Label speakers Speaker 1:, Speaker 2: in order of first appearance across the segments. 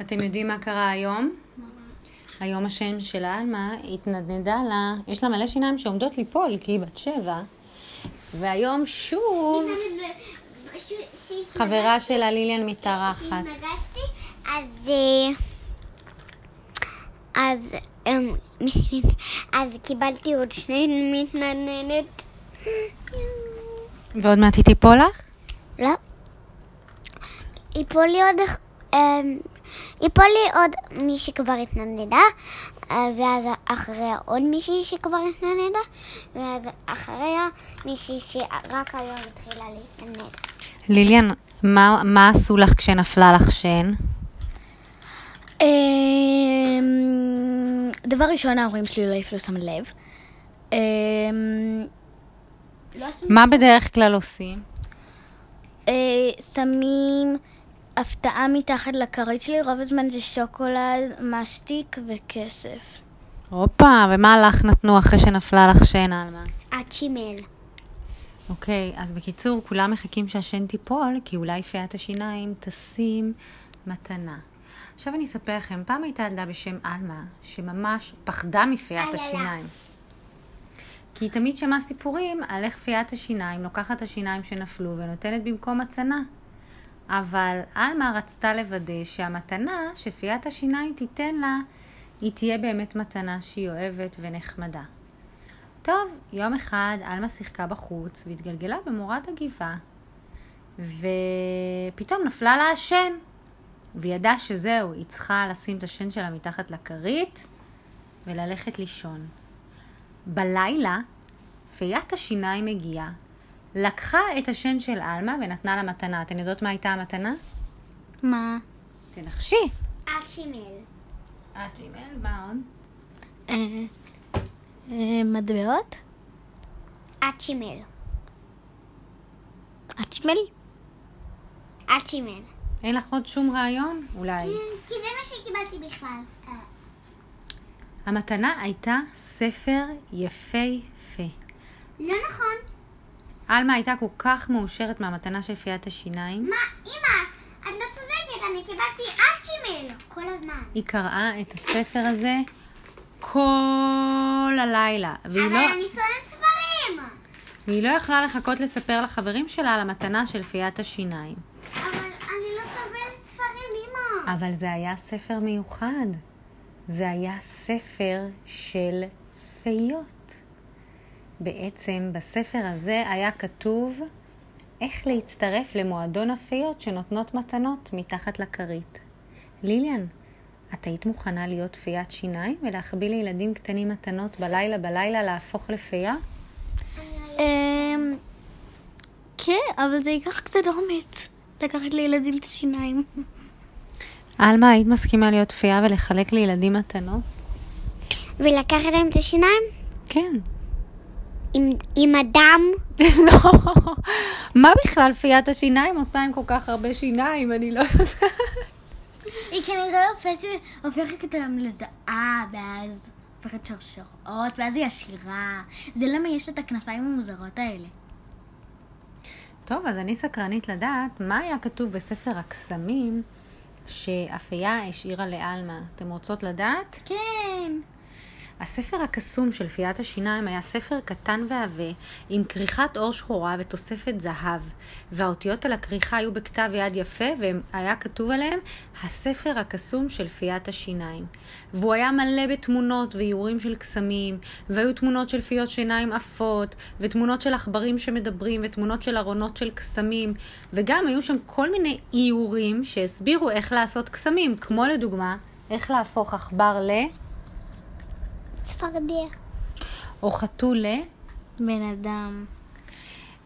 Speaker 1: אתם יודעים מה קרה היום? היום השם של עלמה התנדנדה לה, יש לה מלא שיניים שעומדות ליפול, כי היא בת שבע, והיום שוב חברה שלה ליליאן מתארחת.
Speaker 2: כשהתנגשתי, אז... אה, אז... אמ, אז קיבלתי עוד שני מתנדנדת.
Speaker 1: ועוד מעט היא תיפול לך?
Speaker 2: לא. ייפול לי עוד... ייפול לי עוד מישהי כבר התנדנדה, אה, ואז אחריה עוד מישהי שכבר התנדנדה, ואז אחריה מישהי שרק היום התחילה להתנדנד.
Speaker 1: ליליאן, מה, מה עשו לך כשנפלה לך שן?
Speaker 3: אמ, דבר ראשון, ההורים שלי לא הפלו שם לב. אמ, לא
Speaker 1: מה בדרך כלל עושים?
Speaker 3: אה, שמים הפתעה מתחת לכרית שלי, רוב הזמן זה שוקולד, מסטיק וכסף.
Speaker 1: הופה, ומה לך נתנו אחרי שנפלה לך שן, עלמה?
Speaker 2: הצ'ימל.
Speaker 1: אוקיי, אז בקיצור, כולם מחכים שהשן תיפול, כי אולי פיית השיניים תשים מתנה. עכשיו אני אספר לכם, פעם הייתה ילדה בשם עלמה, שממש פחדה מפיית השיניים. כי היא תמיד שמעה סיפורים על איך פיית השיניים לוקחת את השיניים שנפלו ונותנת במקום מתנה. אבל עלמה רצתה לוודא שהמתנה שפיית השיניים תיתן לה, היא תהיה באמת מתנה שהיא אוהבת ונחמדה. טוב, יום אחד עלמה שיחקה בחוץ והתגלגלה במורד הגבעה, ופתאום נפלה לה השן. והיא ידעה שזהו, היא צריכה לשים את השן שלה מתחת לכרית וללכת לישון. בלילה, פיית השיניים הגיעה, לקחה את השן של עלמה ונתנה לה מתנה. אתן יודעות מה הייתה המתנה?
Speaker 3: מה?
Speaker 1: תנחשי.
Speaker 2: הצ'ימל.
Speaker 1: אה, ג'ימל, מה עוד?
Speaker 3: אה, אה, מטבעות?
Speaker 2: הצ'ימל.
Speaker 3: הצ'ימל?
Speaker 2: הצ'ימל.
Speaker 1: אין לך עוד שום רעיון? אולי.
Speaker 2: כי זה מה שקיבלתי בכלל. אה,
Speaker 1: המתנה הייתה ספר יפהפה.
Speaker 2: לא נכון.
Speaker 1: עלמה הייתה כל כך מאושרת מהמתנה של פיית השיניים.
Speaker 2: מה, אמא, את לא צודקת, אני קיבלתי הצ'ימל כל הזמן.
Speaker 1: היא קראה את הספר הזה כל הלילה, והיא
Speaker 2: אבל
Speaker 1: לא,
Speaker 2: אני שונאת ספרים.
Speaker 1: והיא לא יכלה לחכות לספר לחברים שלה על המתנה של פיית השיניים.
Speaker 2: אבל אני לא סובלת ספרים, אמא.
Speaker 1: אבל זה היה ספר מיוחד. זה היה ספר של פיות. בעצם בספר הזה היה כתוב איך להצטרף למועדון הפיות שנותנות מתנות מתחת לכרית. ליליאן, את היית מוכנה להיות פיית שיניים ולהחביא לילדים קטנים מתנות בלילה בלילה להפוך לפייה?
Speaker 3: אמ, כן, אבל זה ייקח קצת אומץ לקחת לילדים את השיניים.
Speaker 1: עלמה, היית מסכימה להיות פייה ולחלק לילדים מתנות?
Speaker 2: ולקחת להם את השיניים?
Speaker 1: כן.
Speaker 2: עם, עם הדם?
Speaker 1: לא. מה בכלל פיית השיניים עושה עם כל כך הרבה שיניים? אני לא יודעת.
Speaker 3: היא כנראה הופכת, אותם לזהב, ואז הופכת שרשרות, ואז היא עשירה. זה למה יש לה את הכנפיים המוזרות האלה.
Speaker 1: טוב, אז אני סקרנית לדעת מה היה כתוב בספר הקסמים שאפייה השאירה לעלמה. אתם רוצות לדעת?
Speaker 3: כן.
Speaker 1: הספר הקסום של פיית השיניים היה ספר קטן ועבה, עם כריכת עור שחורה ותוספת זהב, והאותיות על הכריכה היו בכתב יד יפה, והיה כתוב עליהם הספר הקסום של פיית השיניים. והוא היה מלא בתמונות ואיורים של קסמים, והיו תמונות של פיות שיניים עפות, ותמונות של עכברים שמדברים, ותמונות של ארונות של קסמים, וגם היו שם כל מיני איורים שהסבירו איך לעשות קסמים, כמו לדוגמה, איך להפוך עכבר ל...
Speaker 2: צפרדע.
Speaker 1: או חתול ל...
Speaker 3: בן אדם.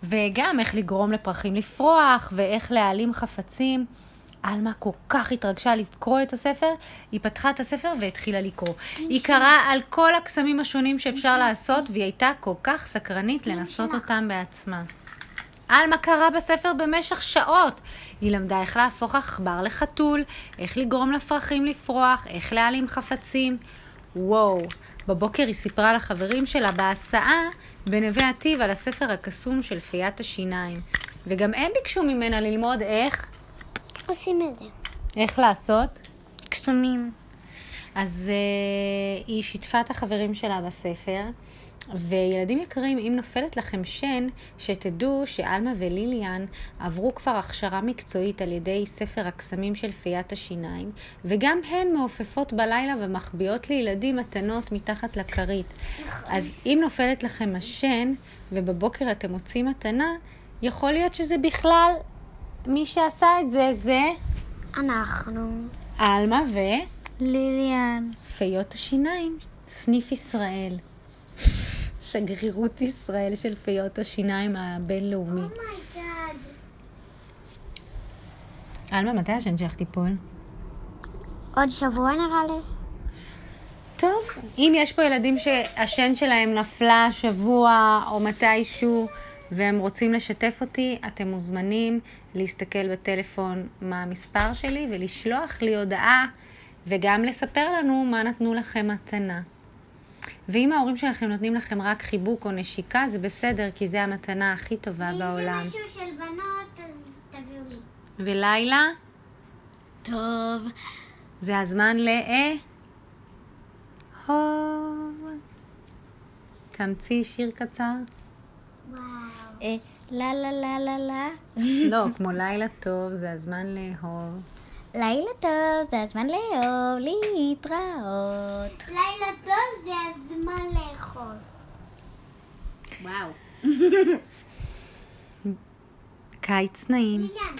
Speaker 1: וגם איך לגרום לפרחים לפרוח, ואיך להעלים חפצים. עלמה כל כך התרגשה לקרוא את הספר, היא פתחה את הספר והתחילה לקרוא. היא קראה על כל הקסמים השונים שאפשר לעשות, והיא הייתה כל כך סקרנית לנסות אותם בעצמה. עלמה קראה בספר במשך שעות. היא למדה איך להפוך עכבר לחתול, איך לגרום לפרחים לפרוח, איך להעלים חפצים. וואו, בבוקר היא סיפרה לחברים שלה בהסעה בנווה עתיב על הספר הקסום של פיית השיניים. וגם הם ביקשו ממנה ללמוד איך,
Speaker 2: עושים את זה.
Speaker 1: איך לעשות.
Speaker 3: קסמים.
Speaker 1: אז uh, היא שיתפה את החברים שלה בספר, וילדים יקרים, אם נופלת לכם שן, שתדעו שעלמה וליליאן עברו כבר הכשרה מקצועית על ידי ספר הקסמים של פיית השיניים, וגם הן מעופפות בלילה ומחביאות לילדים מתנות מתחת לכרית. אז אם נופלת לכם השן, ובבוקר אתם מוצאים מתנה, יכול להיות שזה בכלל, מי שעשה את זה זה
Speaker 2: אנחנו.
Speaker 1: עלמה ו...
Speaker 3: ליליאן.
Speaker 1: פיות השיניים, סניף ישראל. שגרירות ישראל של פיות השיניים הבינלאומי.
Speaker 2: Oh my God.
Speaker 1: עלמה, מתי השן שלך תיפול?
Speaker 2: עוד שבוע נראה לי.
Speaker 1: טוב. אם יש פה ילדים שהשן שלהם נפלה השבוע או מתישהו והם רוצים לשתף אותי, אתם מוזמנים להסתכל בטלפון מה המספר שלי ולשלוח לי הודעה וגם לספר לנו מה נתנו לכם מתנה. ואם ההורים שלכם נותנים לכם רק חיבוק או נשיקה, זה בסדר, כי זה המתנה הכי טובה בעולם.
Speaker 2: משהו של בנות, אז תביאו לי.
Speaker 1: ולילה,
Speaker 3: טוב.
Speaker 1: זה הזמן ל... הו. תמציא שיר קצר.
Speaker 2: וואו.
Speaker 3: אה, לה לה לה לה לה.
Speaker 1: לא, כמו לילה טוב, זה הזמן לאהוב.
Speaker 3: לילה טוב, זה הזמן לאהוב, להתראות.
Speaker 2: לילה טוב זה הזמן לאכול.
Speaker 3: וואו.
Speaker 1: קיץ נעים.